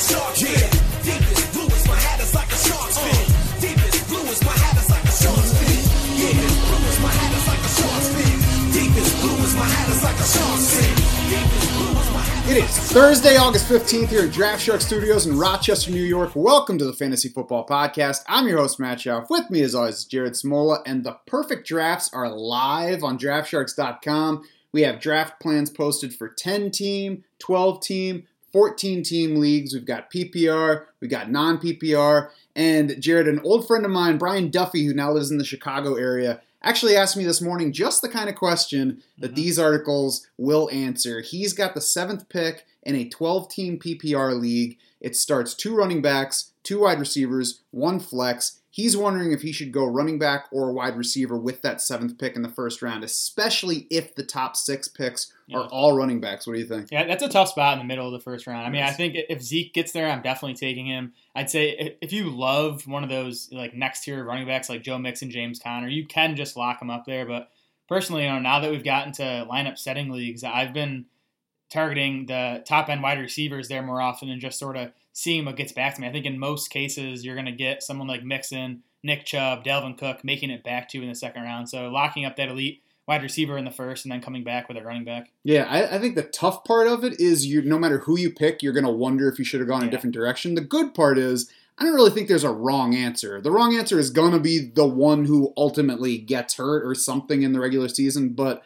a shark fin. Deepest blue is my hat is like a shark's fin. Deepest blue is my hat is like a shark's fin. Yeah, blue is my hat is like a shark's fin. Deepest blue is my hat is like a shark's fin. Deepest blue is my hat. It is Thursday, August 15th here at Draft Shark Studios in Rochester, New York. Welcome to the Fantasy Football Podcast. I'm your host, Matt Schauf. With me, as always, is Jared Smola, and the perfect drafts are live on draftsharks.com. We have draft plans posted for 10 team, 12 team, 14 team leagues. We've got PPR, we've got non PPR. And Jared, an old friend of mine, Brian Duffy, who now lives in the Chicago area, actually asked me this morning just the kind of question that mm-hmm. these articles will answer. He's got the seventh pick in a 12 team PPR league. It starts two running backs, two wide receivers, one flex. He's wondering if he should go running back or wide receiver with that seventh pick in the first round, especially if the top six picks are all running backs. What do you think? Yeah, that's a tough spot in the middle of the first round. I mean, I think if Zeke gets there, I'm definitely taking him. I'd say if you love one of those like next tier running backs like Joe Mixon, and James Conner, you can just lock him up there. But personally, you know, now that we've gotten to lineup setting leagues, I've been targeting the top end wide receivers there more often and just sort of seeing what gets back to me. I think in most cases, you're going to get someone like Mixon, Nick Chubb, Dalvin Cook making it back to you in the second round. So locking up that elite wide receiver in the first and then coming back with a running back. Yeah, I, I think the tough part of it is you. No matter who you pick, you're going to wonder if you should have gone a different direction. The good part is I don't really think there's a wrong answer. The wrong answer is going to be the one who ultimately gets hurt or something in the regular season. But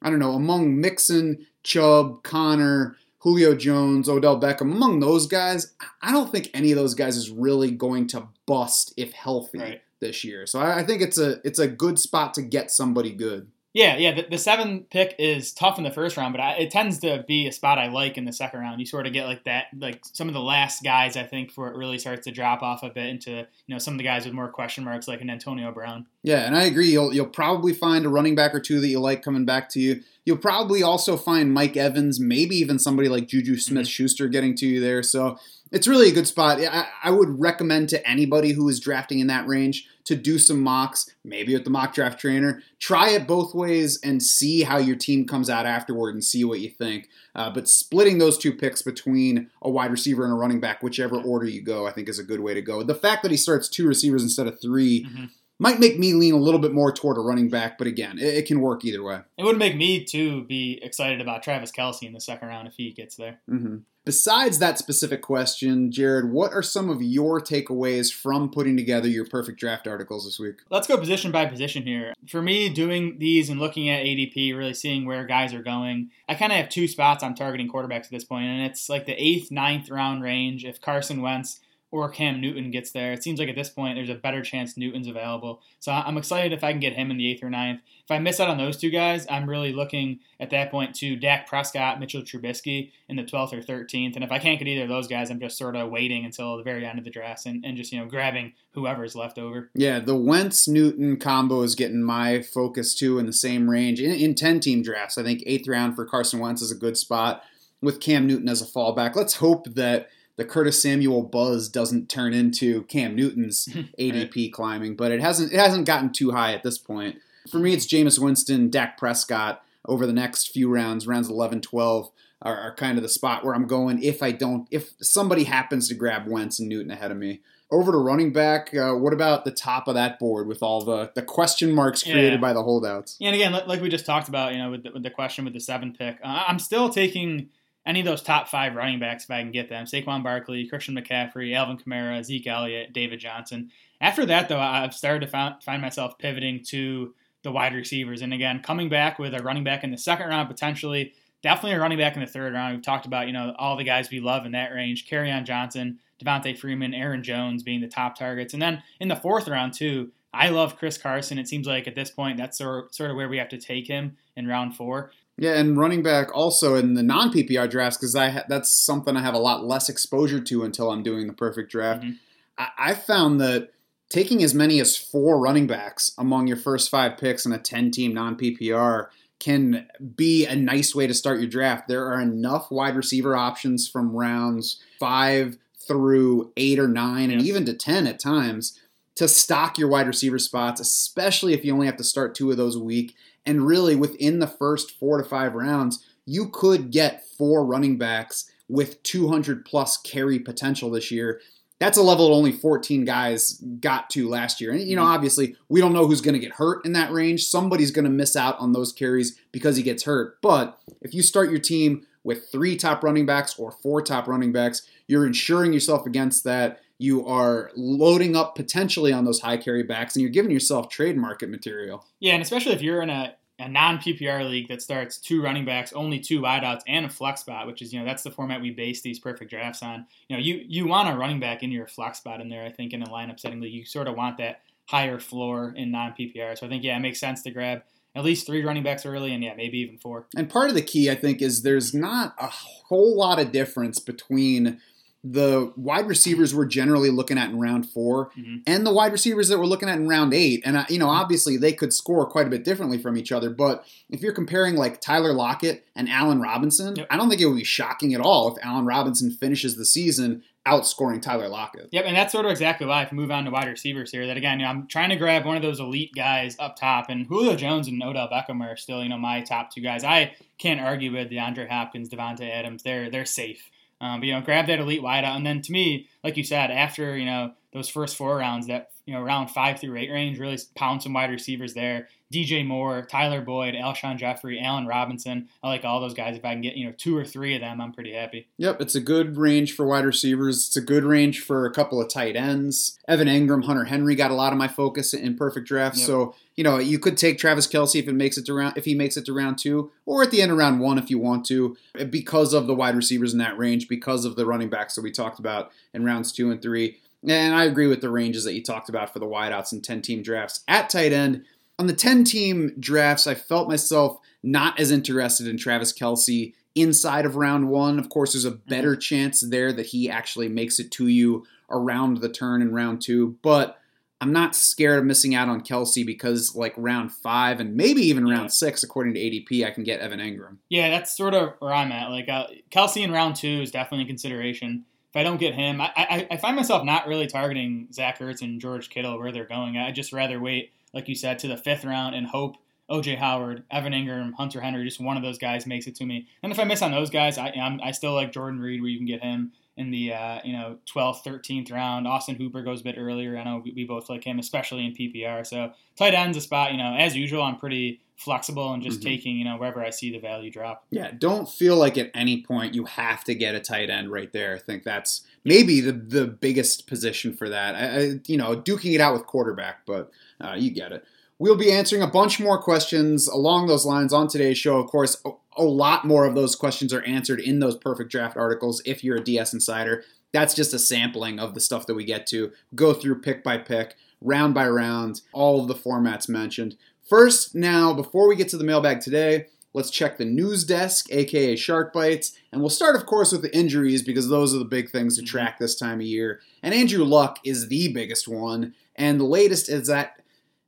I don't know among Mixon, Chubb, Conner. Julio Jones, Odell Beckham, among those guys, I don't think any of those guys is really going to bust if healthy Right. this year. So I, I think it's a it's a good spot to get somebody good. Yeah, yeah. The, the seven pick is tough in the first round, but I, it tends to be a spot I like in the second round. You sort of get like that, like some of the last guys. I think before it really starts to drop off a bit into you know some of the guys with more question marks, like an Antonio Brown. Yeah, and I agree. You'll you'll probably find a running back or two that you like coming back to you. You'll probably also find Mike Evans, maybe even somebody like Juju Smith Schuster getting to you there. So it's really a good spot. I, I would recommend to anybody who is drafting in that range to do some mocks, maybe with the mock draft trainer. Try it both ways and see how your team comes out afterward and see what you think. Uh, but splitting those two picks between a wide receiver and a running back, whichever order you go, I think is a good way to go. The fact that he starts two receivers instead of 3 Mhm. Might make me lean a little bit more toward a running back, but again, it, it can work either way. It would make me too be excited about Travis Kelce in the second round if he gets there. hmm Besides that specific question, Jared, what are some of your takeaways from putting together your perfect draft articles this week? Let's go position by position here. For me, doing these and looking at ADP, really seeing where guys are going, I kind of have two spots I'm targeting quarterbacks at this point, and it's like the eighth, ninth round range. If Carson Wentz or Cam Newton gets there, it seems like at this point there's a better chance Newton's available. So I'm excited if I can get him in the eighth or ninth. If I miss out on those two guys, I'm really looking at that point to Dak Prescott, Mitchell Trubisky in the 12th or 13th. And if I can't get either of those guys, I'm just sort of waiting until the very end of the draft and, and just, you know, grabbing whoever's left over. Yeah, the Wentz Newton combo is getting my focus too in the same range in, in 10 team drafts. I think eighth round for Carson Wentz is a good spot with Cam Newton as a fallback. Let's hope that the Curtis Samuel buzz doesn't turn into Cam Newton's ADP climbing, but it hasn't it hasn't gotten too high at this point. For me, it's Jameis Winston, Dak Prescott over the next few rounds, rounds 11, 12 are, are kind of the spot where I'm going if I don't, if somebody happens to grab Wentz and Newton ahead of me. Over to running back, uh, what about the top of that board with all the, the question marks created Yeah. by the holdouts? Yeah, And again, like we just talked about, you know, with the, with the question with the seven pick, uh, I'm still taking any of those top five running backs if I can get them. Saquon Barkley, Christian McCaffrey, Alvin Kamara, Zeke Elliott, David Johnson. After that, though, I've started to find, myself pivoting to the wide receivers. And again, coming back with a running back in the second round, potentially, definitely a running back in the third round. We've talked about, you know, all the guys we love in that range. on Johnson, Devonta Freeman, Aaron Jones being the top targets. And then in the fourth round, too, I love Chris Carson. It seems like at this point, that's sort of where we have to take him in round four. Yeah, and running back also in the non PPR drafts because I ha- that's something I have a lot less exposure to until I'm doing the perfect draft. Mhm. I-, I found that taking as many as four running backs among your first five picks in a 10 team non PPR can be a nice way to start your draft. There are enough wide receiver options from rounds five through eight or nine, and even to 10 at times to stock your wide receiver spots, especially if you only have to start two of those a week. And really, within the first four to five rounds, you could get four running backs with 200 plus carry potential this year. That's a level that only 14 guys got to last year. And, you know, Mhm. obviously, we don't know who's going to get hurt in that range. Somebody's going to miss out on those carries because he gets hurt. But if you start your team with three top running backs or four top running backs, you're insuring yourself against that. You are loading up potentially on those high carry backs, and you're giving yourself trade market material. Yeah, and especially if you're in a, a non PPR league that starts two running backs, only two wideouts, and a flex spot, which is you know that's the format we base these perfect drafts on. You know, you you want a running back in your flex spot in there. I think in a lineup setting league, you sort of want that higher floor in non PPR. So I think yeah, it makes sense to grab at least three running backs early, and yeah, maybe even four. And part of the key, I think, is there's not a whole lot of difference between the wide receivers we're generally looking at in round 4 Mhm. and the wide receivers that we're looking at in round eight. And, uh, you know, obviously they could score quite a bit differently from each other. But if you're comparing like Tyler Lockett and Allen Robinson, Yep. I don't think it would be shocking at all if Allen Robinson finishes the season outscoring Tyler Lockett. Yep, and that's sort of exactly why if we move on to wide receivers here, that again, you know, I'm trying to grab one of those elite guys up top, and Julio Jones and Odell Beckham are still, you know, my top two guys. I can't argue with DeAndre Hopkins, Davante Adams. They're they're safe. Um, but you know, grab that elite wideout, and then to me, like you said, after you know those first four rounds, that you know round five through eight range, really pound some wide receivers there. DJ Moore, Tyler Boyd, Alshon Jeffery, Allen Robinson. I like all those guys. If I can get you know two or three of them, I'm pretty happy. Yep, it's a good range for wide receivers. It's a good range for a couple of tight ends. Evan Engram, Hunter Henry got a lot of my focus in perfect draft. Yep. So you know you could take Travis Kelce if it makes it to round if he makes it to round two, or at the end of round one if you want to, because of the wide receivers in that range, because of the running backs that we talked about in rounds two and three. And I agree with the ranges that you talked about for the wideouts and 10 team drafts. At tight end, on the 10 team drafts, I felt myself not as interested in Travis Kelce inside of round one. Of course, there's a better chance there that he actually makes it to you around the turn in round two, but I'm not scared of missing out on Kelce because, like, round five and maybe even Yeah. round six, according to ADP, I can get Evan Engram. Yeah, that's sort of where I'm at. Like uh, Kelce in round two is definitely a consideration. If I don't get him, I, I, I find myself not really targeting Zach Ertz and George Kittle where they're going. I'd just rather wait, like you said, to the fifth round and hope OJ Howard, Evan Engram, Hunter Henry, just one of those guys makes it to me. And if I miss on those guys, I I'm, I still like Jordan Reed where you can get him in the uh, you know 12th, 13th round. Austin Hooper goes a bit earlier. I know we, we both like him, especially in PPR. So tight end's a spot. You know, as usual, I'm pretty flexible and just Mhm. taking you know wherever I see the value drop. Yeah, don't feel like at any point you have to get a tight end right there. I think that's maybe the the biggest position for that. I, I, you know, duking it out with quarterback, but uh, you get it. We'll be answering a bunch more questions along those lines on today's show. Of course, a, a lot more of those questions are answered in those perfect draft articles. If you're a DS insider, that's just a sampling of the stuff that we get to go through pick by pick, round by round, all of the formats mentioned. First, now before we get to the mailbag today, Let's check the news desk, aka Shark Bites, and we'll start, of course, with the injuries because those are the big things to Mhm. track this time of year. And Andrew Luck is the biggest one, and the latest is that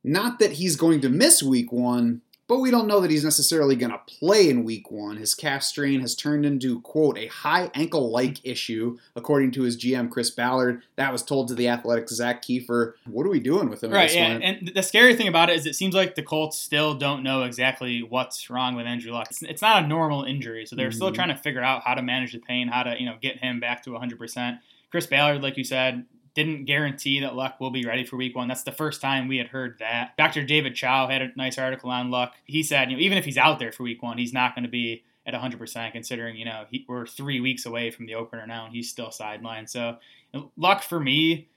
not that he's going to miss week one, but we don't know that he's necessarily going to play in week one. His calf strain has turned into, quote, a high ankle like issue, according to his GM, Chris Ballard. That was told to the athletic Zak Keefer. What are we doing with him Right, this yeah, and the scary thing about it is it seems like the Colts still don't know exactly what's wrong with Andrew Luck. It's, it's not a normal injury, so they're still Mhm. trying to figure out how to manage the pain, how to you know get him back to 100%. Chris Ballard, like you said, didn't guarantee that Luck will be ready for Week One. That's the first time we had heard that. Dr. David Chao had a nice article on Luck. He said, you know, even if he's out there for Week One, he's not going to be at 100%, considering you know he, we're three weeks away from the opener now, and he's still sidelined. So Luck for me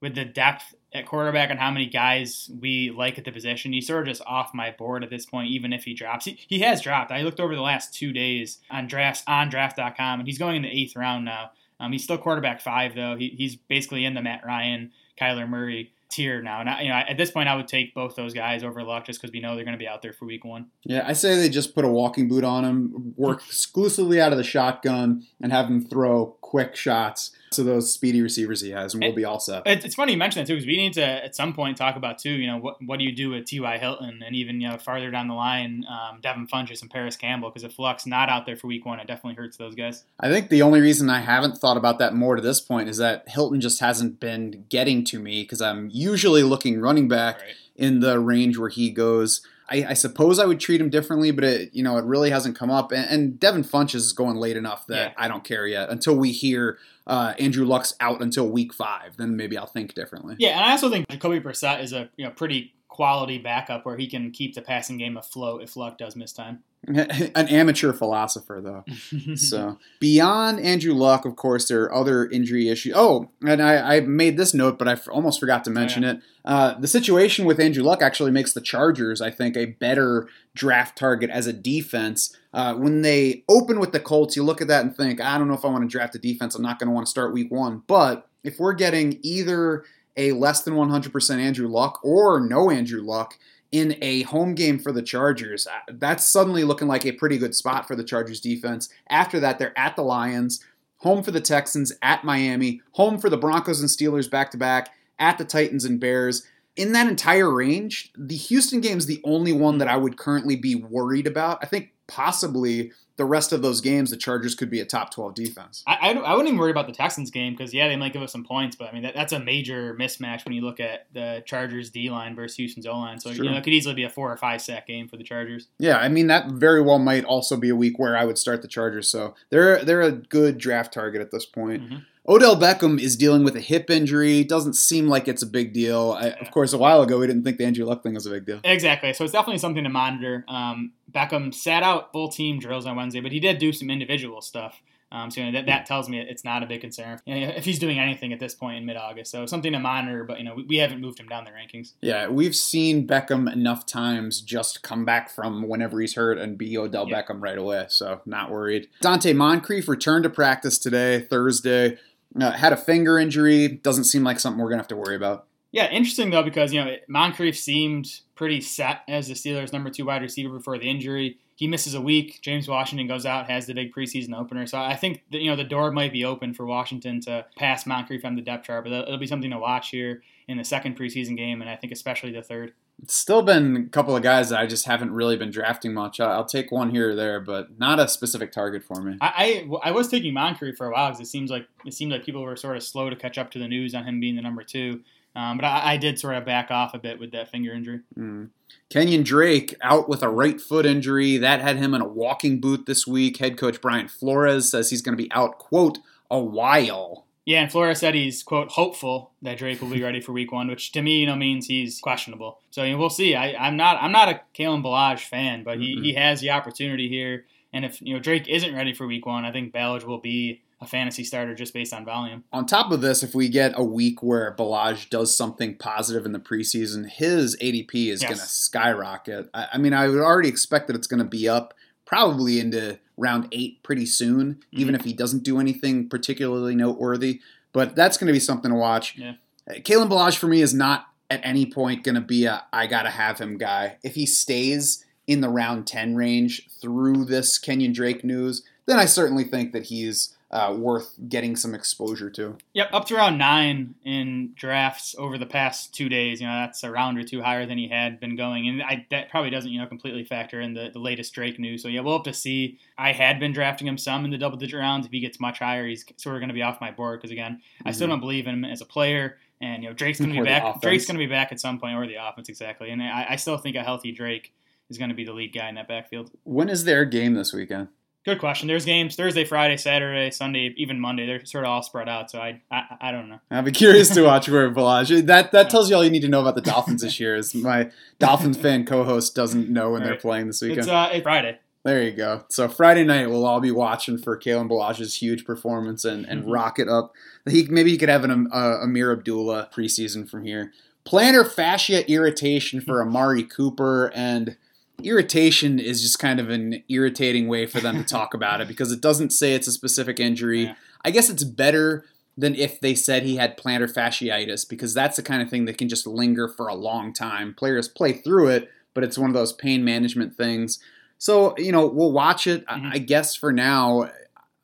with the depth at quarterback and how many guys we like at the position, he's sort of just off my board at this point, even if he drops. He, he has dropped. I looked over the last two days on drafts on draft.com, and he's going in the eighth round now. Um, he's still quarterback five, though. He, he's basically in the Matt Ryan, Kyler Murray tier now. And I, you know, at this point, I would take both those guys over Luck just because we know they're going to be out there for week one. Yeah, I say they just put a walking boot on him, work exclusively out of the shotgun, and have him throw quick shots to those speedy receivers he has, and we'll be all set. It's, it's funny you mention that too, because we need to at some point talk about too. You know, what what do you do with T.Y. Hilton, and even you know farther down the line, um, Devin Funchess and Parris Campbell, because if Luck's not out there for Week One, it definitely hurts those guys. I think the only reason I haven't thought about that more to this point is that Hilton just hasn't been getting to me because I'm usually looking running back Right. in the range where he goes. I, I suppose I would treat him differently, but it you know it really hasn't come up. And, and Devin Funch is going late enough that Yeah. I don't care yet until we hear uh, Andrew Luck's out until week five. Then maybe I'll think differently. Yeah, and I also think Jacoby Brissett is a you know pretty quality backup where he can keep the passing game afloat if Luck does miss time. An amateur philosopher, though. so beyond Andrew Luck, of course, there are other injury issues. Oh, and I, I made this note, but I f- almost forgot to mention it. Uh, the situation with Andrew Luck actually makes the Chargers, I think, a better draft target as a defense. Uh, when they open with the Colts, you look at that and think, I don't know if I want to draft a defense. I'm not going to want to start week one. But if we're getting either a less than 100% Andrew Luck or no Andrew Luck, in a home game for the Chargers. Uh, That's suddenly looking like a pretty good spot for the Chargers defense. After that, they're at the Lions, home for the Texans, at Miami, home for the Broncos and Steelers back to back, at the Titans and Bears. In that entire range, the Houston game is the only one that I would currently be worried about. I think possibly the rest of those games, the Chargers could be a top 12 defense. I, I, I wouldn't even worry about the Texans game because yeah, they might give us some points, but I mean that, that's a major mismatch when you look at the Chargers D line versus Houston's O line. So Sure. you know it could easily be a four or five sack game for the Chargers. Yeah, I mean that very well might also be a week where I would start the Chargers. So they're they're a good draft target at this point. Mhm. Odell Beckham is dealing with a hip injury. Doesn't seem like it's a big deal. I, of course, a while ago we didn't think the Andrew Luck thing was a big deal. Exactly. So it's definitely something to monitor. Um, Beckham sat out full team drills on Wednesday, but he did do some individual stuff. Um, so you know, that, that tells me it's not a big concern you know, if he's doing anything at this point in mid-August. So something to monitor, but you know we, we haven't moved him down the rankings. Yeah, we've seen Beckham enough times just come back from whenever he's hurt and be Odell Yeah. Beckham right away. So not worried. Dante Moncrief returned to practice today, Thursday. Uh, had a finger injury. Doesn't seem like something we're gonna have to worry about. Yeah, interesting though because you know Moncrief seemed pretty set as the Steelers' number two wide receiver before the injury. He misses a week. James Washington goes out, has the big preseason opener. So I think that, you know the door might be open for Washington to pass Moncrief on the depth chart, but it'll be something to watch here in the second preseason game, and I think especially the third. It's still been a couple of guys that I just haven't really been drafting much. I'll take one here or there, but not a specific target for me. I, I, I was taking Moncrief for a while because it seems like it seemed like people were sort of slow to catch up to the news on him being the number two. Um, but I, I did sort of back off a bit with that finger injury. Mm. Kenyon Drake out with a right foot injury. That had him in a walking boot this week. Head coach Brian Flores says he's going to be out, quote, a while. Yeah, and Flores said he's quote hopeful that Drake will be ready for Week One, which to me, you know, means he's questionable. So you know, we'll see. I, I'm not I'm not a Kalen Ballage fan, but he, Mm-mm. he has the opportunity here. And if you know Drake isn't ready for Week One, I think Ballage will be a fantasy starter just based on volume. On top of this, if we get a week where Ballage does something positive in the preseason, his ADP is Yes. going to skyrocket. I, I mean, I would already expect that it's going to be up probably into round eight pretty soon, even if he doesn't do anything particularly noteworthy. But that's going to be something to watch. Yeah. Uh, Kalen Ballage for me is not at any point going to be a I got to have him guy. If he stays in the round 10 range through this Kenyon Drake news, then I certainly think that he's uh, worth getting some exposure to. Yep, up to round nine in drafts over the past two days. You know, that's a round or two higher than he had been going, and I, that probably doesn't you know completely factor in the, the latest Drake news. So yeah, we'll have to see. I had been drafting him some in the double digit rounds. If he gets much higher, he's sort of going to be off my board because again, I still Mhm. don't believe in him as a player. And you know, Drake's going to be back. Drake's going to be back at some point, or the offense exactly. And I, I still think a healthy Drake is going to be the lead guy in that backfield. When is their game this weekend? Good question. There's games Thursday, Friday, Saturday, Sunday, even Monday. They're sort of all spread out. So I, I, I don't know. I'll be curious to watch where Ballage. That that tells you all you need to know about the Dolphins this year. Is my Dolphins fan co-host doesn't know when they're playing this weekend. It's uh, it's Friday. There you go. So Friday night we'll all be watching for Kalen Ballage's huge performance and, and Mhm. rocket up. He maybe he could have an uh, Ameer Abdullah preseason from here. Plantar fascia irritation for Amari Cooper and irritation is just kind of an irritating way for them to talk about it because it doesn't say it's a specific injury. Yeah. I guess it's better than if they said he had plantar fasciitis because that's the kind of thing that can just linger for a long time. Players play through it, but it's one of those pain management things. So, you know, we'll watch it. Mhm. I guess for now,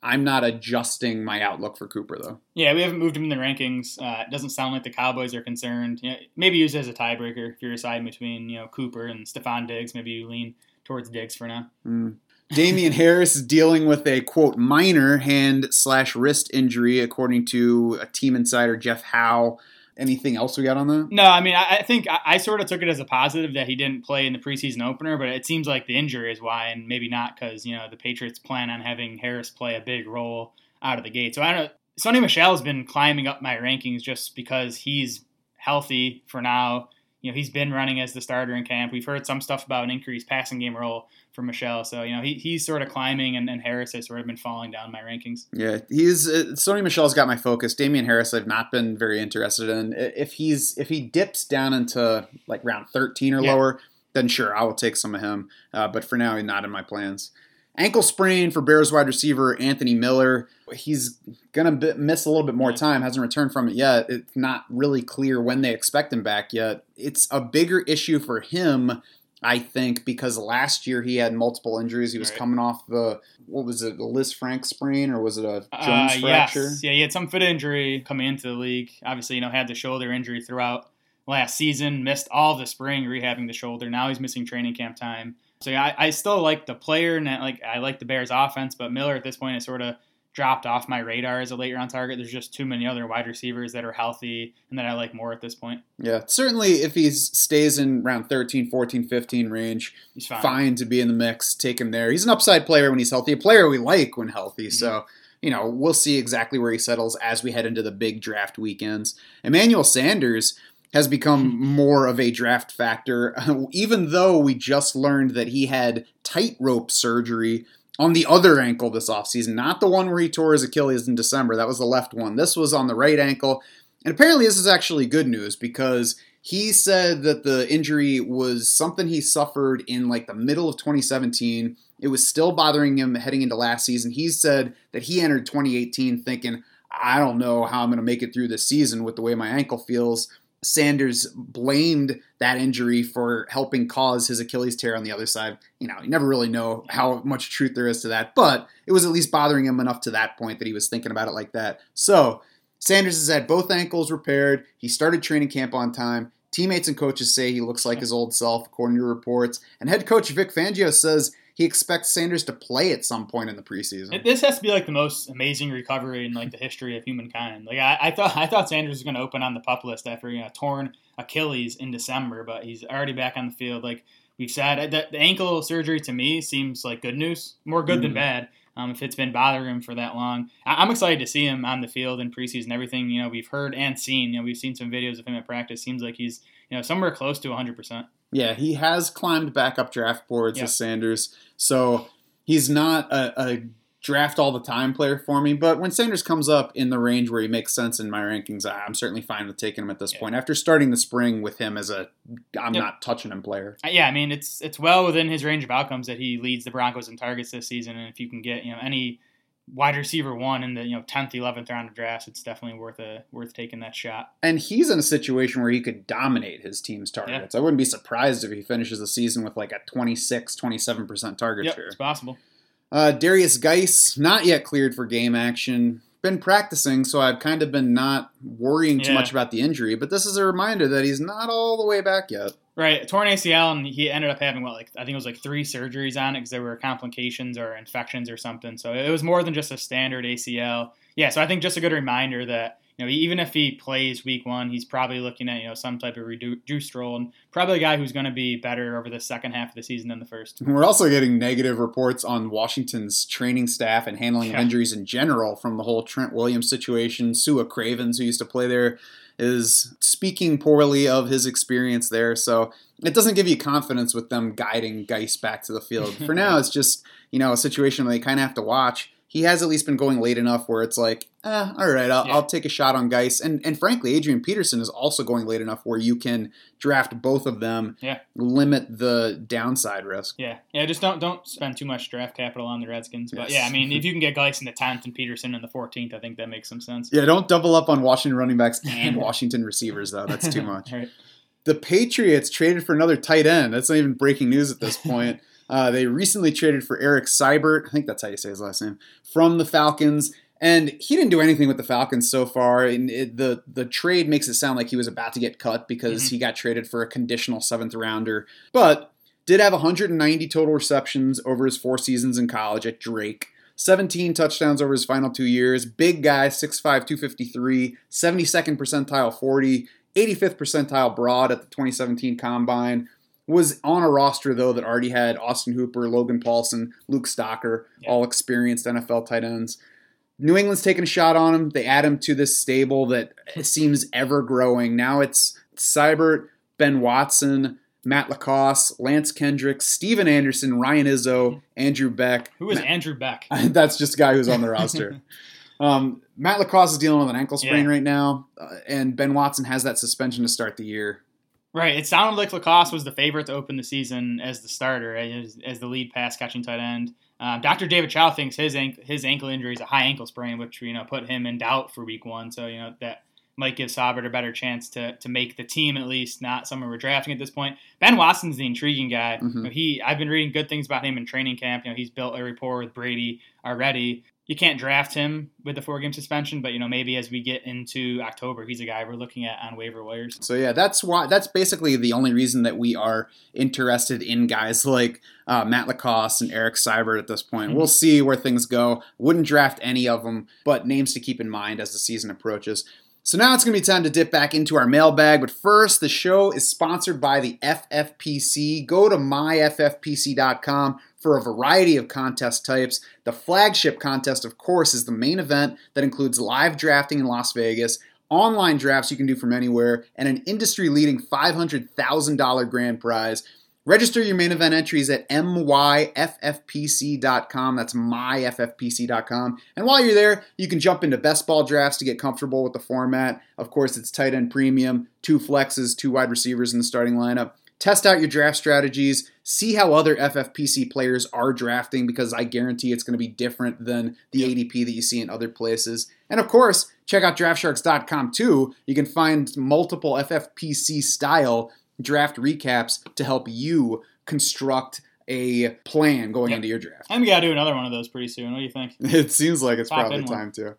I'm not adjusting my outlook for Cooper, though. Yeah, we haven't moved him in the rankings. Uh, it doesn't sound like the Cowboys are concerned. You know, maybe use it as a tiebreaker if you're deciding between you know Cooper and Stefon Diggs. Maybe you lean towards Diggs for now. Mm. Damien Harris is dealing with a quote minor hand slash wrist injury, according to a team insider Jeff Howe. Anything else we got on that? No, I mean, I, I think I, I sort of took it as a positive that he didn't play in the preseason opener, but it seems like the injury is why, and maybe not because you know the Patriots plan on having Harris play a big role out of the gate. So I don't. Know. Sony Michel has been climbing up my rankings just because he's healthy for now. You know, he's been running as the starter in camp. We've heard some stuff about an increased passing game role for Michel. So, you know, he, he's sort of climbing, and, and Harris has sort of been falling down my rankings. Yeah, he's uh, Sony Michel's got my focus. Damien Harris, I've not been very interested in. If he's if he dips down into like round thirteen or Yeah. lower, then sure, I will take some of him. Uh, but for now, he's not in my plans. Ankle sprain for Bears wide receiver Anthony Miller. He's gonna bi- miss a little bit more time. Hasn't returned from it yet. It's not really clear when they expect him back yet. It's a bigger issue for him. I think because last year he had multiple injuries. He was Right. coming off the what was it, a Lisfranc sprain or was it a Uh, Jones fracture? yes. Yeah, he had some foot injury coming into the league. Obviously, you know, had the shoulder injury throughout last season, missed all the spring rehabbing the shoulder. Now he's missing training camp time. So yeah, I, I still like the player and I like I like the Bears offense, but Miller at this point has sort of dropped off my radar as a late round target. There's just too many other wide receivers that are healthy and that I like more at this point. Yeah, certainly if he stays in round 13, 14, 15 range, He's fine. fine to be in the mix. Take him there. He's an upside player when he's healthy, a player we like when healthy. Mm-hmm. So, you know, we'll see exactly where he settles as we head into the big draft weekends. Emmanuel Sanders has become more of a draft factor, even though we just learned that he had tightrope surgery on the other ankle this offseason, not the one where he tore his Achilles in December. That was the left one. This was on the right ankle. And apparently, this is actually good news because he said that the injury was something he suffered in like the middle of 2017. It was still bothering him heading into last season. He said that he entered 2018 thinking, I don't know how I'm going to make it through this season with the way my ankle feels. Sanders blamed that injury for helping cause his Achilles tear on the other side. You know, you never really know how much truth there is to that, but it was at least bothering him enough to that point that he was thinking about it like that. So, Sanders has had both ankles repaired. He started training camp on time. Teammates and coaches say he looks like his old self, according to reports. And head coach Vic Fangio says he expects Sanders to play at some point in the preseason. This has to be like the most amazing recovery in like the history of humankind. Like I, I thought, I thought Sanders was going to open on the pup list after you know torn Achilles in December, but he's already back on the field. Like we've said, the, the ankle surgery to me seems like good news, more good than Mhm. bad. Um, if it's been bothering him for that long, I, I'm excited to see him on the field in preseason. Everything you know we've heard and seen. You know we've seen some videos of him at practice. Seems like he's you know somewhere close to 100. percent Yeah, he has climbed back up draft boards Yeah. as Sanders. So he's not a, a draft all the time player for me. But when Sanders comes up in the range where he makes sense in my rankings, I'm certainly fine with taking him at this Yeah. point. After starting the spring with him as a I'm Yep. not touching him player. Uh, yeah, I mean it's it's well within his range of outcomes that he leads the Broncos in targets this season, and if you can get you know any wide receiver one in the you know tenth, eleventh round of drafts, it's definitely worth a worth taking that shot. And he's in a situation where he could dominate his team's targets. I wouldn't be surprised if he finishes the season with like a 26, 27% target Yep, share. it's possible. Uh, Derrius Guice, not yet cleared for game action. Been practicing, so I've kind of been not worrying too Yeah. much about the injury. But this is a reminder that he's not all the way back yet. Right, torn ACL, and he ended up having what like I think it was like three surgeries on it because there were complications or infections or something. So it was more than just a standard ACL. Yeah, so I think just a good reminder that you know even if he plays week one, he's probably looking at you know some type of reduced role and probably a guy who's going to be better over the second half of the season than the first. We're also getting negative reports on Washington's training staff and handling Yeah. injuries in general from the whole Trent Williams situation. Sua Cravens, who used to play there, is speaking poorly of his experience there. So it doesn't give you confidence with them guiding Guice back to the field. For now, it's just, you know, a situation where they kind of have to watch. He has at least been going late enough where it's like, eh, all right, I'll, Yeah. I'll take a shot on Guice. And, and frankly, Adrian Peterson is also going late enough where you can draft both of them, Yeah. limit the downside risk. Yeah, yeah. Just don't don't spend too much draft capital on the Redskins. But Yes. yeah, I mean, if you can get Guice in the tenth and Peterson in the fourteenth, I think that makes some sense. Yeah, don't double up on Washington running backs and Washington receivers, though. That's too much. Right. The Patriots traded for another tight end. That's not even breaking news at this point. Uh, they recently traded for Eric Seibert. I think that's how you say his last name. From the Falcons. And he didn't do anything with the Falcons so far. And it, the the trade makes it sound like he was about to get cut because Mhm. he got traded for a conditional seventh rounder. But did have 190 total receptions over his four seasons in college at Drake. 17 touchdowns over his final two years. Big guy, 6'5, 253, 72nd percentile 40, 85th percentile broad at the 2017 combine. Was on a roster though that already had Austin Hooper, Logan Paulson, Luke Stocker, Yeah. all experienced NFL tight ends. New England's taking a shot on him. They add him to this stable that seems ever growing. Now it's Seibert, Ben Watson, Matt LaCosse, Lance Kendricks, Steven Anderson, Ryan Izzo, Andrew Beck. Who is Matt- Andrew Beck? That's just a guy who's on the roster. Um, Matt LaCosse is dealing with an ankle sprain Yeah. right now, uh, and Ben Watson has that suspension to start the year. Right. It sounded like LaCosse was the favorite to open the season as the starter, as, as the lead pass catching tight end. Um, Dr. David Chao thinks his ankle, his ankle injury is a high ankle sprain, which you know put him in doubt for week one. So you know that might give Saubert a better chance to to make the team at least, not someone we're drafting at this point. Ben Watson's the intriguing guy. Mhm. You know, he I've been reading good things about him in training camp. You know he's built a rapport with Brady already. You can't draft him with the four game suspension, but you know maybe as we get into October, he's a guy we're looking at on waiver wires. So yeah, that's why. That's basically the only reason that we are interested in guys like uh, Matt LaCosse and Eric Seibert at this point. Mhm. We'll see where things go. Wouldn't draft any of them, but names to keep in mind as the season approaches. So now it's going to be time to dip back into our mailbag. But first, the show is sponsored by the FFPC. Go to myffpc.com for a variety of contest types. The flagship contest, of course, is the main event that includes live drafting in Las Vegas, online drafts you can do from anywhere, and an industry leading $500,000 grand prize. Register your main event entries at myffpc.com. That's myffpc.com. And while you're there, you can jump into best ball drafts to get comfortable with the format. Of course, it's tight end premium, two flexes, two wide receivers in the starting lineup. Test out your draft strategies, see how other FFPC players are drafting because I guarantee it's going to be different than the ADP that you see in other places. And of course, check out draftsharks.com too. You can find multiple FFPC style draft recaps to help you construct a plan going Yep. into your draft. And we gotta do another one of those pretty soon. What do you think? It seems like it's Pop probably time to.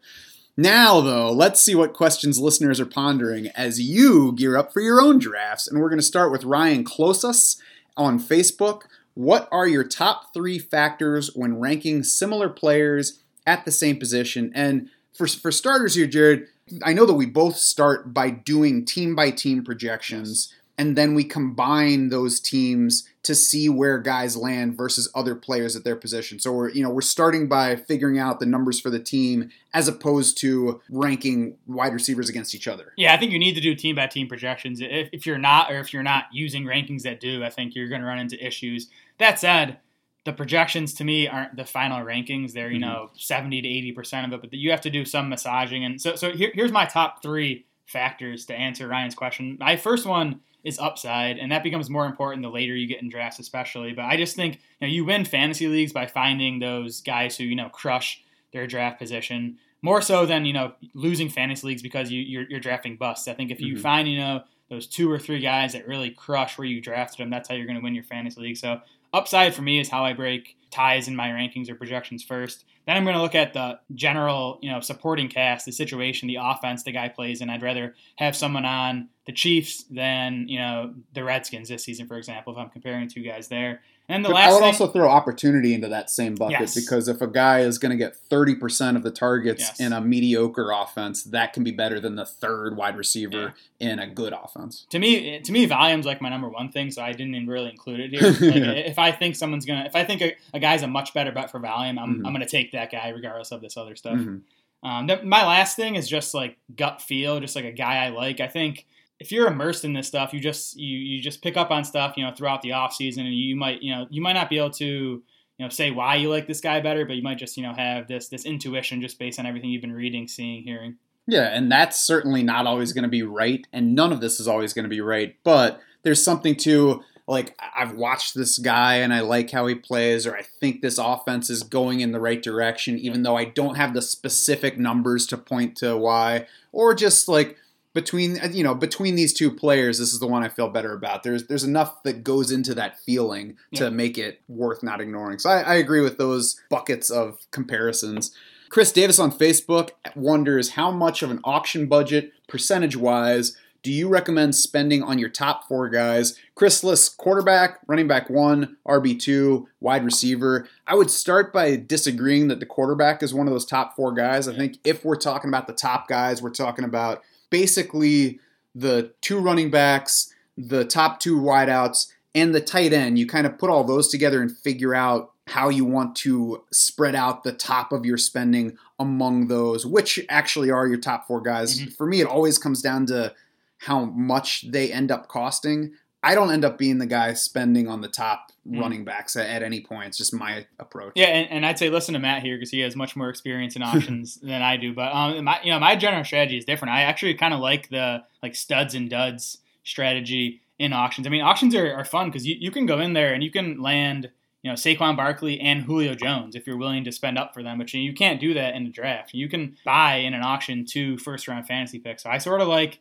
Now, though, let's see what questions listeners are pondering as you gear up for your own drafts. And we're going to start with Ryan Closas on Facebook. What are your top three factors when ranking similar players at the same position? And for, for starters here, Jared, I know that we both start by doing team by team projections, and then we combine those teams to see where guys land versus other players at their position. So we're you know we're starting by figuring out the numbers for the team as opposed to ranking wide receivers against each other. Yeah, I think you need to do team by team projections. If, if you're not, or if you're not using rankings that do, I think you're going to run into issues. That said, the projections to me aren't the final rankings. They're you mm-hmm. know seventy to eighty percent of it, but you have to do some massaging. And so, so here, here's my top three factors to answer Ryan's question. My first one is upside, and that becomes more important the later you get in drafts, especially. But I just think you know you win fantasy leagues by finding those guys who you know crush their draft position more so than you know losing fantasy leagues because you, you're, you're drafting busts. I think if you Mhm. find you know those two or three guys that really crush where you drafted them, that's how you're going to win your fantasy league. So upside for me is how I break ties in my rankings or projections first. Then I'm going to look at the general, you know, supporting cast, the situation, the offense the guy plays in. I'd rather have someone on the Chiefs than you know the Redskins this season, for example. If I'm comparing two guys there, and the But last I would thing, also throw opportunity into that same bucket Yes. because if a guy is going to get 30% of the targets Yes. in a mediocre offense, that can be better than the third wide receiver in a good offense. to me, to me, volume's like my number one thing, so I didn't even really include it here. Like, Yeah. If I think someone's gonna, if I think a, a guy's a much better bet for volume, I'm, Mhm. I'm gonna take that guy regardless of this other stuff. Mhm. Um, th- my last thing is just like gut feel, just like a guy I like. I think if you're immersed in this stuff, you just you you just pick up on stuff, you know, throughout the off season, and you might you know you might not be able to you know say why you like this guy better, but you might just you know have this this intuition just based on everything you've been reading, seeing, hearing. Yeah, and that's certainly not always going to be right, and none of this is always going to be right. But there's something to like I've watched this guy and I like how he plays, or I think this offense is going in the right direction, even though I don't have the specific numbers to point to why, or just like between uh, you know between these two players, this is the one I feel better about. There's there's enough that goes into that feeling to make it worth not ignoring. So I, I agree with those buckets of comparisons. Chris Davis on Facebook wonders how much of an auction budget, percentage wise, do you recommend spending on your top four guys? Chris lists quarterback, running back one, RB2, wide receiver. I would start by disagreeing that the quarterback is one of those top four guys. I think if we're talking about the top guys, we're talking about basically the two running backs, the top two wideouts, and the tight end. You kind of put all those together and figure out how you want to spread out the top of your spending among those, which actually are your top four guys. Mhm. For me, it always comes down to how much they end up costing. I don't end up being the guy spending on the top Mhm. running backs at, at any point. It's just my approach. Yeah, and, and I'd say listen to Matt here because he has much more experience in options than I do. But um, my you know my general strategy is different. I actually kind of like the like studs and duds strategy in auctions. I mean, auctions are, are fun because you, you can go in there and you can land you know Saquon Barkley and Julio Jones if you're willing to spend up for them, but you can't do that in a draft. You can buy in an auction two first round fantasy picks. So I sort of like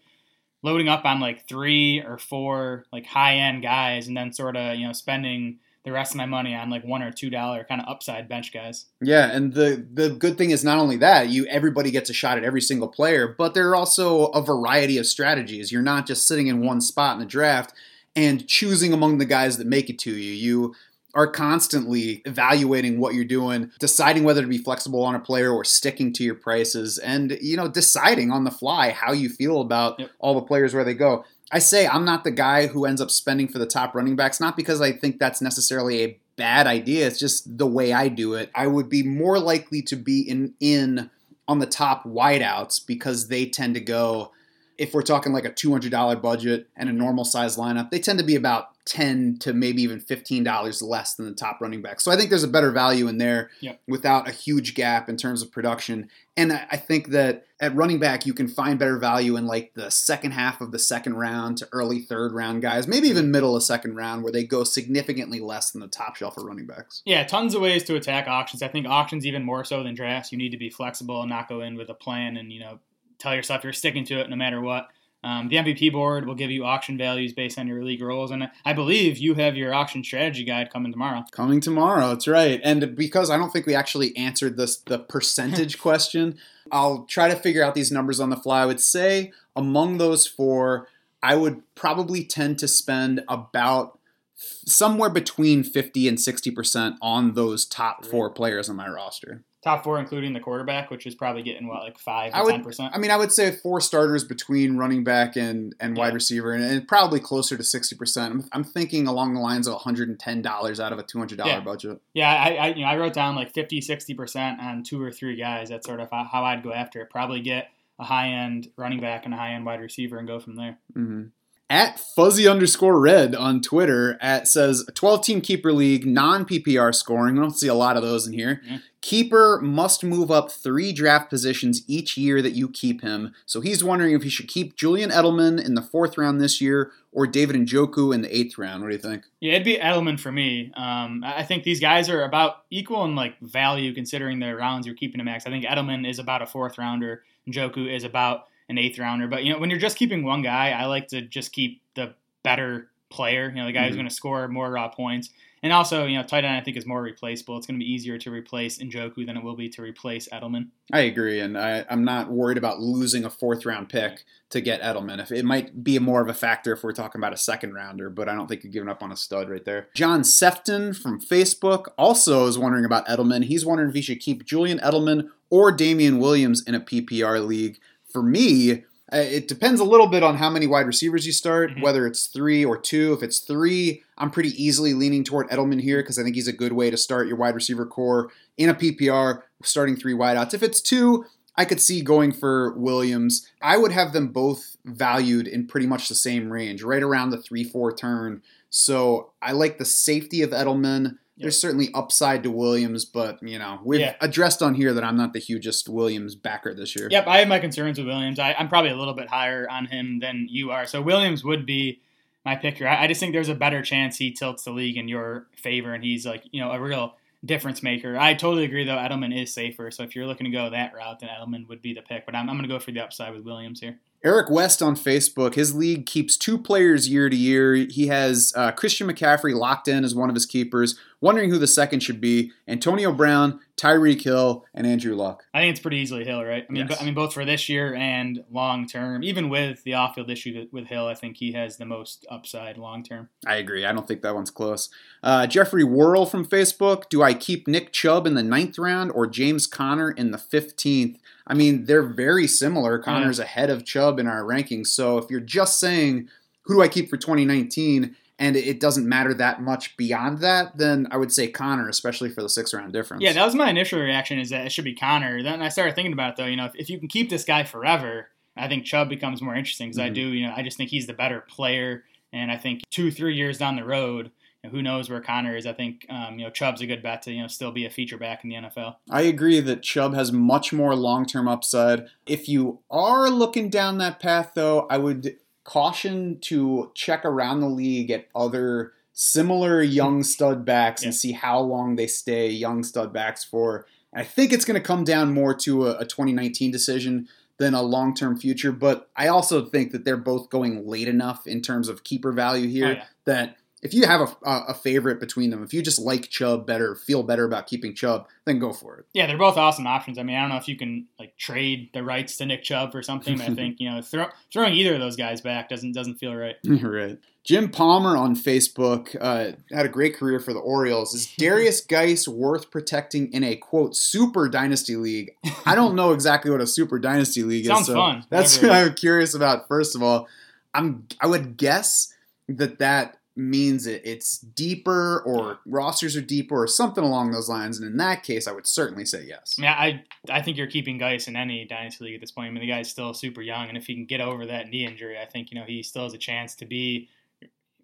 loading up on like three or four like high end guys and then sort of you know spending the rest of my money on like one or two dollar kind of upside bench guys. Yeah, and the the good thing is not only that you everybody gets a shot at every single player, but there are also a variety of strategies. You're not just sitting in one spot in the draft and choosing among the guys that make it to you. You are constantly evaluating what you're doing, deciding whether to be flexible on a player or sticking to your prices, and you know deciding on the fly how you feel about Yep. all the players where they go. I say I'm not the guy who ends up spending for the top running backs, not because I think that's necessarily a bad idea. It's just the way I do it. I would be more likely to be in in on the top wideouts because they tend to go. If we're talking like a $200 budget and a normal size lineup, they tend to be about 10 to maybe even $15 less than the top running back. So I think there's a better value in there Yep. without a huge gap in terms of production. And I I think that at running back, you can find better value in like the second half of the second round to early third round guys, maybe even middle of second round, where they go significantly less than the top shelf of running backs. Yeah, tons of ways to attack auctions. I think auctions even more so than drafts. You need to be flexible and not go in with a plan and you know tell yourself you're sticking to it no matter what. Um, the MVP board will give you auction values based on your league roles, and I believe you have your auction strategy guide coming tomorrow. Coming tomorrow, that's right. And because I don't think we actually answered this the percentage question, I'll try to figure out these numbers on the fly. I would say among those four, I would probably tend to spend about somewhere between 50 and 60% on those top four players on my roster. Top four, including the quarterback, which is probably getting what like five to ten percent. I mean, I would say four starters between running back and, and wide receiver, and, and probably closer to 60%. I'm, I'm thinking along the lines of $110 out of a $200 Yeah. budget. Yeah, I, I you know I wrote down like 50, 60 percent on two or three guys. That's sort of how I'd go after it. Probably get a high end running back and a high end wide receiver and go from there. hmm At fuzzy underscore red on Twitter at says 12 team keeper league non PPR scoring. We don't see a lot of those in here. Yeah. Keeper must move up three draft positions each year that you keep him. So he's wondering if he should keep Julian Edelman in the fourth round this year or David Njoku in the eighth round. What do you think? Yeah, it'd be Edelman for me. Um, I think these guys are about equal in like value considering the rounds you're keeping to max. I think Edelman is about a fourth rounder. Njoku is about an eighth rounder. But you know, when you're just keeping one guy, I like to just keep the better player. You know, the guy who's Mhm. going to score more raw points. And also, you know, tight end I think is more replaceable. It's going to be easier to replace Njoku than it will be to replace Edelman. I agree, and I, I'm not worried about losing a fourth round pick to get Edelman. If it might be more of a factor if we're talking about a second rounder, but I don't think you're giving up on a stud right there. John Sefton from Facebook also is wondering about Edelman. He's wondering if he should keep Julian Edelman or Damien Williams in a PPR league. For me, it depends a little bit on how many wide receivers you start, Mhm. whether it's three or two. If it's three, I'm pretty easily leaning toward Edelman here because I think he's a good way to start your wide receiver core in a PPR, starting three wideouts. If it's two, I could see going for Williams. I would have them both valued in pretty much the same range, right around the 3 4 turn. So I like the safety of Edelman. There's certainly upside to Williams, but you know we've Yeah. addressed on here that I'm not the hugest Williams backer this year. Yep, I have my concerns with Williams. I, I'm probably a little bit higher on him than you are. So Williams would be my pick here. I, I just think there's a better chance he tilts the league in your favor, and he's like you know a real difference maker. I totally agree though. Edelman is safer, so if you're looking to go that route, then Edelman would be the pick. But I'm, I'm going to go for the upside with Williams here. Eric West on Facebook, his league keeps two players year to year. He has uh, Christian McCaffrey locked in as one of his keepers, wondering who the second should be Antonio Brown, Tyreek Hill, and Andrew Luck. I think it's pretty easily Hill, right? I mean, Yes. bo- I mean, both for this year and long term. Even with the off-field issue with- with Hill, I think he has the most upside long term. I agree. I don't think that one's close. Uh, Jeffrey Worrell from Facebook, do I keep Nick Chubb in the ninth round or James Conner in the 15th? I mean, they're very similar. Conner's ahead of Chubb in our rankings. So if you're just saying, who do I keep for 2019? And it doesn't matter that much beyond that, then I would say Conner, especially for the six round difference. Yeah, that was my initial reaction is that it should be Conner. Then I started thinking about it though. You know, if, if you can keep this guy forever, I think Chubb becomes more interesting because I Mhm. do. You know, I just think he's the better player, and I think two, three years down the road, you know, who knows where Conner is? I think um, you know Chubb's a good bet to you know still be a feature back in the NFL. I agree that Chubb has much more long term upside. If you are looking down that path, though, I would caution to check around the league at other similar young stud backs and see how long they stay young stud backs for. I think it's going to come down more to a, a 2019 decision than a long term future, but I also think that they're both going late enough in terms of keeper value here Oh, yeah. that if you have a, a, favorite between them, if you just like Chubb better, feel better about keeping Chubb, then go for it. Yeah, they're both awesome options. I mean, I don't know if you can like trade the rights to Nick Chubb or something. but I think you know throw, throwing either of those guys back doesn't doesn't feel right. right. Jim Palmer on Facebook uh, had a great career for the Orioles. Is Derrius Guice worth protecting in a quote super dynasty league? I don't know exactly what a super dynasty league is. Sounds so fun, That's whatever what I'm curious about. First of all, I'm I would guess that that means it, it's deeper or rosters are deeper or something along those lines. And in that case, I would certainly say yes. I mean, I I think you're keeping Guice in any dynasty league at this point. I mean, the guy's still super young, and if he can get over that knee injury, I think you know he still has a chance to be,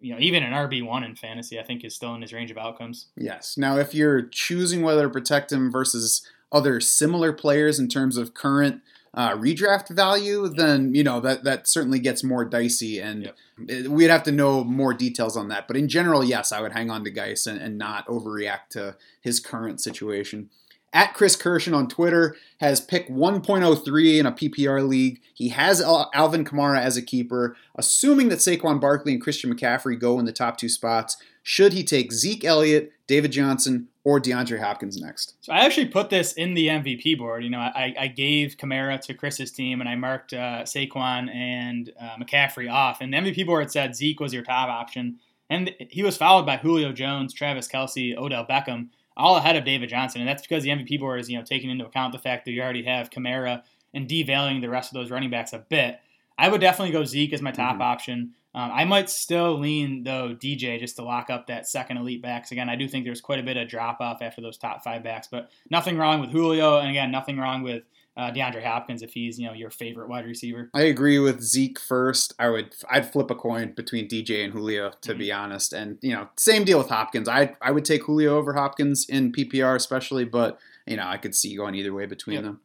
you know, even an RB one in fantasy. I think is still in his range of outcomes. Yes. Now, if you're choosing whether to protect him versus other similar players in terms of current uh, redraft value, then you know that that certainly gets more dicey, and Yep. we'd have to know more details on that. But in general, yes, I would hang on to Guice and, and not overreact to his current situation. At Chris Kirshen on Twitter has pick 1.03 in a PPR league. He has Alvin Kamara as a keeper. Assuming that Saquon Barkley and Christian McCaffrey go in the top two spots, should he take Zeke Elliott, David Johnson, or DeAndre Hopkins next? So I actually put this in the MVP board. You know, I, I gave Kamara to Chris's team, and I marked uh, Saquon and uh, McCaffrey off. And the MVP board said Zeke was your top option, and he was followed by Julio Jones, Travis Kelce, Odell Beckham, all ahead of David Johnson. And that's because the MVP board is you know taking into account the fact that you already have Kamara and devaluing the rest of those running backs a bit. I would definitely go Zeke as my top Mhm. option. Um, I might still lean though DJ just to lock up that second elite backs. Again, I do think there's quite a bit of drop off after those top five backs, but nothing wrong with Julio, and again, nothing wrong with uh, DeAndre Hopkins if he's you know your favorite wide receiver. I agree with Zeke first. I would I'd flip a coin between DJ and Julio to be honest. And you know, same deal with Hopkins. I I would take Julio over Hopkins in PPR especially, but you know, I could see going either way between Yep. them.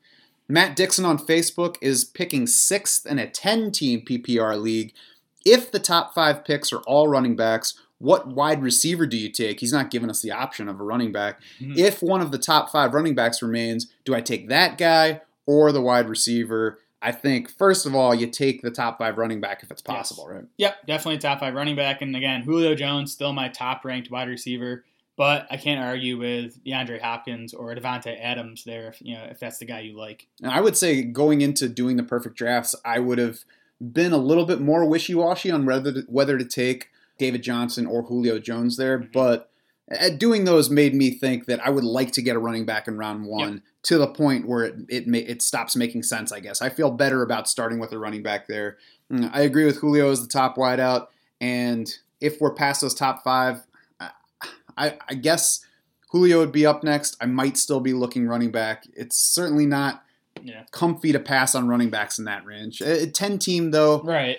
Matt Dixon on Facebook is picking sixth in a 10 team PPR league. If the top five picks are all running backs, what wide receiver do you take? He's not giving us the option of a running back. Mhm. If one of the top five running backs remains, do I take that guy or the wide receiver? I think, first of all, you take the top five running back if it's possible, right? Yep, definitely top five running back, and again, Julio Jones still my top ranked wide receiver. But I can't argue with DeAndre Hopkins or Davante Adams there, if you know if that's the guy you like. And I would say going into doing the perfect drafts, I would have been a little bit more wishy washy on whether to, whether to take David Johnson or Julio Jones there. Mhm. But Uh, doing those made me think that I would like to get a running back in round one to the point where it it, ma- it stops making sense. I guess I feel better about starting with a running back there. Mm, I agree with Julio as the top wideout, and if we're past those top five, I, I, guess. Julio would be up next. I might still be looking running back. It's certainly not Yeah, comfy to pass on running backs in that range. A 10 team, though, right.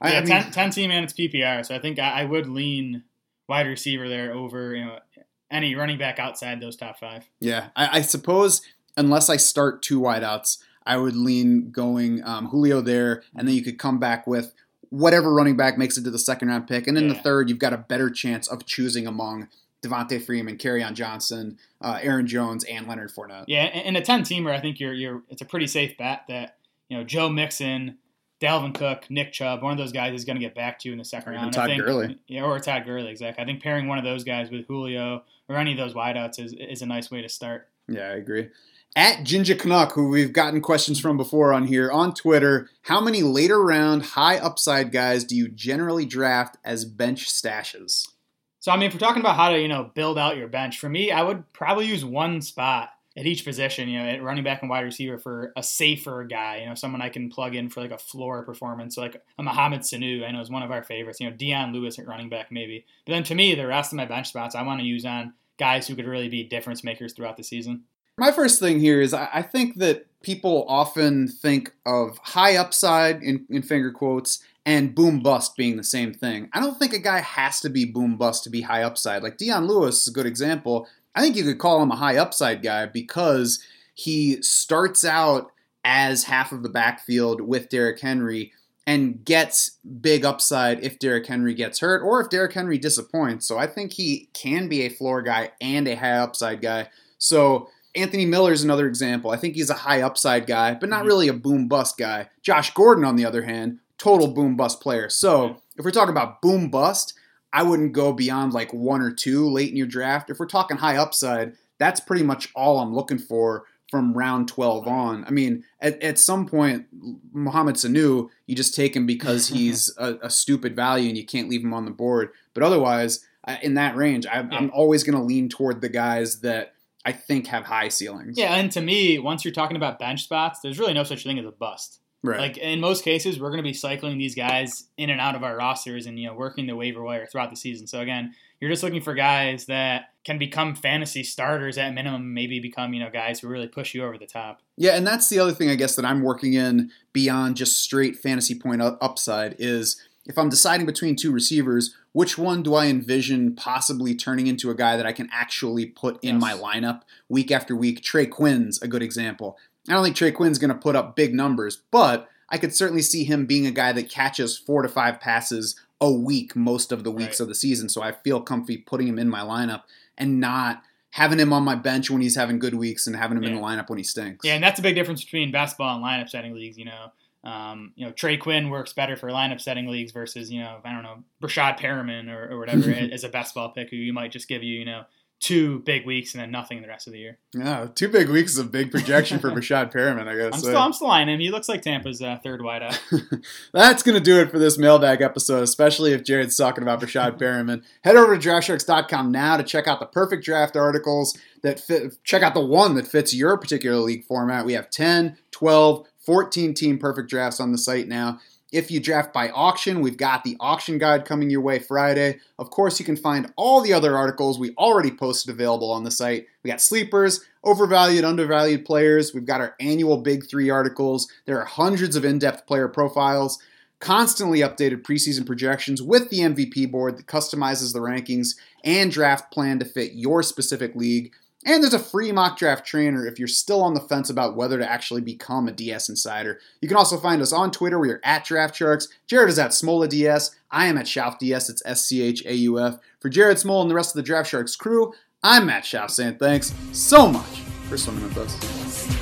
I, yeah, I mean, 10, 10 team and it's PPR, so I think I, I would lean wide receiver there over you know any running back outside those top five. yeah, I, I suppose unless I start two wideouts, I would lean going um, Julio there, and then you could come back with whatever running back makes it to the second round pick. And in the third, you've got a better chance of choosing among Devonta Freeman, on Johnson, uh, Aaron Jones, and Leonard Fournette. Yeah, in in a ten teamer, I think you're you're it's a pretty safe bet that you know Joe Mixon, Dalvin Cook, Nick Chubb, one of those guys is going to get back to you in the second Or round. Todd I think, Gurley. Yeah, or Todd Gurley, exactly. I think pairing one of those guys with Julio or any of those wideouts is, is a nice way to start. Yeah, I agree. At Ginger Canuck, who we've gotten questions from before on here on Twitter, how many later round high upside guys do you generally draft as bench stashes? So I mean, if we're talking about how to you know build out your bench, for me, I would probably use one spot at each position. You know, at running back and wide receiver for a safer guy. You know, someone I can plug in for like a floor performance, so like a Mohamed Sanu. I know is one of our favorites. You know, Dion Lewis at running back maybe. But then to me, the rest of my bench spots I want to use on guys who could really be difference makers throughout the season. My first thing here is I think that people often think of high upside in, in finger quotes and boom bust being the same thing. I don't think a guy has to be boom bust to be high upside. Like Dion Lewis is a good example. I think you could call him a high upside guy because he starts out as half of the backfield with Derrick Henry and gets big upside if Derrick Henry gets hurt or if Derrick Henry disappoints. So I think he can be a floor guy and a high upside guy. So Anthony Miller is another example. I think he's a high upside guy, but not Mhm. really a boom bust guy. Josh Gordon, on the other hand, total boom bust player. So if we're talking about boom bust, I wouldn't go beyond like one or two late in your draft. If we're talking high upside, that's pretty much all I'm looking for from round 12 on. I mean, at, at some point, Mohamed Sanu, you just take him because he's a, a stupid value and you can't leave him on the board. But otherwise, in that range, I, I'm Yeah. always going to lean toward the guys that I think have high ceilings. Yeah, and to me, once you're talking about bench spots, there's really no such thing as a bust. Right. Like in most cases, we're going to be cycling these guys in and out of our rosters and you know working the waiver wire throughout the season. So again, you're just looking for guys that can become fantasy starters at minimum, maybe become you know guys who really push you over the top. Yeah, and that's the other thing I guess that I'm working in beyond just straight fantasy point up- upside is if I'm deciding between two receivers, which one do I envision possibly turning into a guy that I can actually put in Yes. my lineup week after week? Trey Quinn's a good example. I don't think Trey Quinn's going to put up big numbers, but I could certainly see him being a guy that catches four to five passes a week most of the weeks Right. of the season. So I feel comfy putting him in my lineup and not having him on my bench when he's having good weeks and having him in the lineup when he stinks. Yeah, and that's a big difference between best ball and lineup setting leagues. You know, um, you know Trey Quinn works better for lineup setting leagues versus you know I don't know Breshad Perriman or, or whatever as a best ball pick who you might just give you you know two big weeks and then nothing the rest of the year. Yeah, two big weeks is a big projection for Rashad Perriman, I gotta I'm still I'm still eyeing him. He looks like Tampa's uh, third wideout. That's going to do it for this mailbag episode, especially if Jared's talking about Rashad Perriman. Head over to draftsharks.com now to check out the perfect draft articles that fit. Check out the one that fits your particular league format. We have 10, 12, 14 team perfect drafts on the site now. If you draft by auction, we've got the auction guide coming your way Friday. Of course, you can find all the other articles we already posted available on the site. We got sleepers, overvalued, undervalued players. We've got our annual Big Three articles. There are hundreds of in depth player profiles, constantly updated preseason projections with the MVP board that customizes the rankings and draft plan to fit your specific league. And there's a free mock draft trainer if you're still on the fence about whether to actually become a DS insider. You can also find us on Twitter. We are at Draft Sharks. Jared is at Smola DS. I am at Schauf DS. It's S C H A U F. For Jared Smola and the rest of the Draft Sharks crew, I'm Matt Schauf saying thanks so much for swimming with us.